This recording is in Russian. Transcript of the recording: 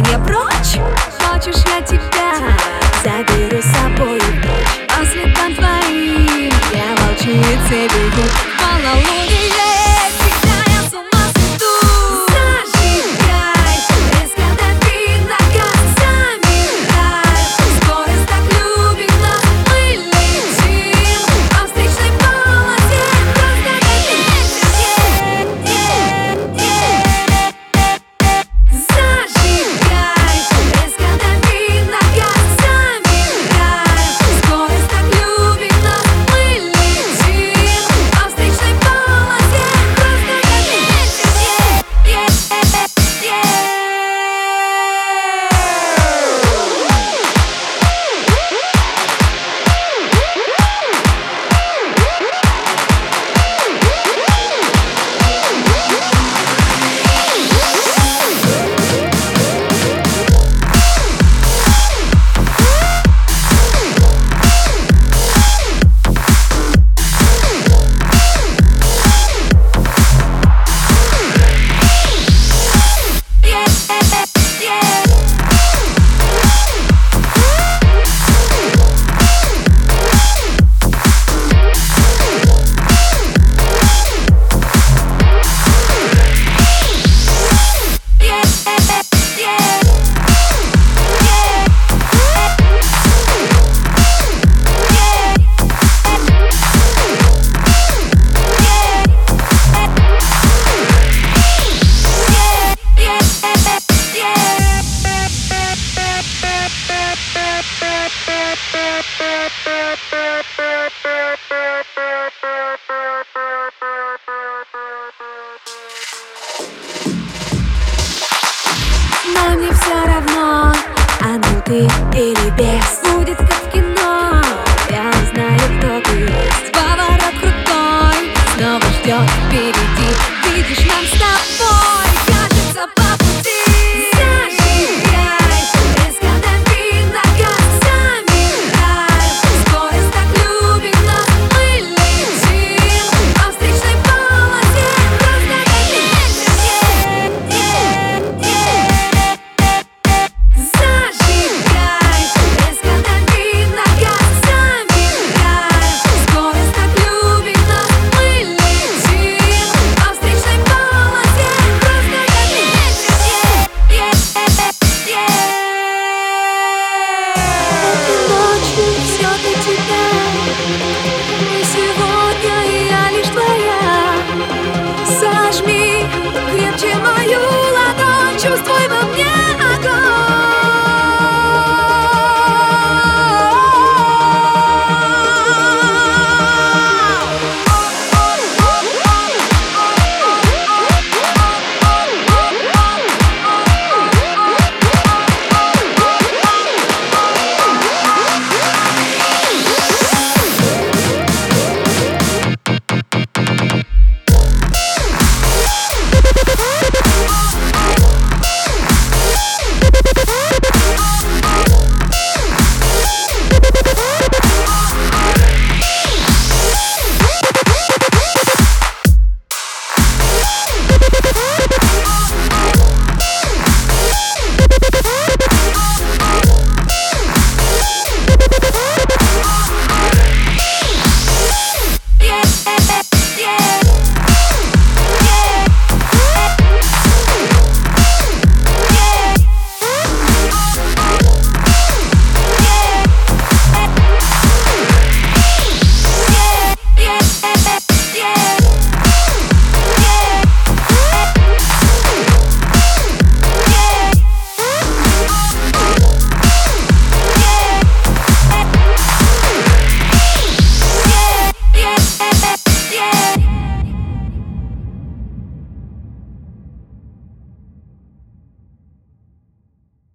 Не прочь. Хочешь, я тебя заберу с собой. А По следам твоим я волчицы бегу. ты или без? Будет как в кино, я знаю, кто ты. Есть Поворот крутой, снова ждет впереди. Видишь, нам с тобой чувствуй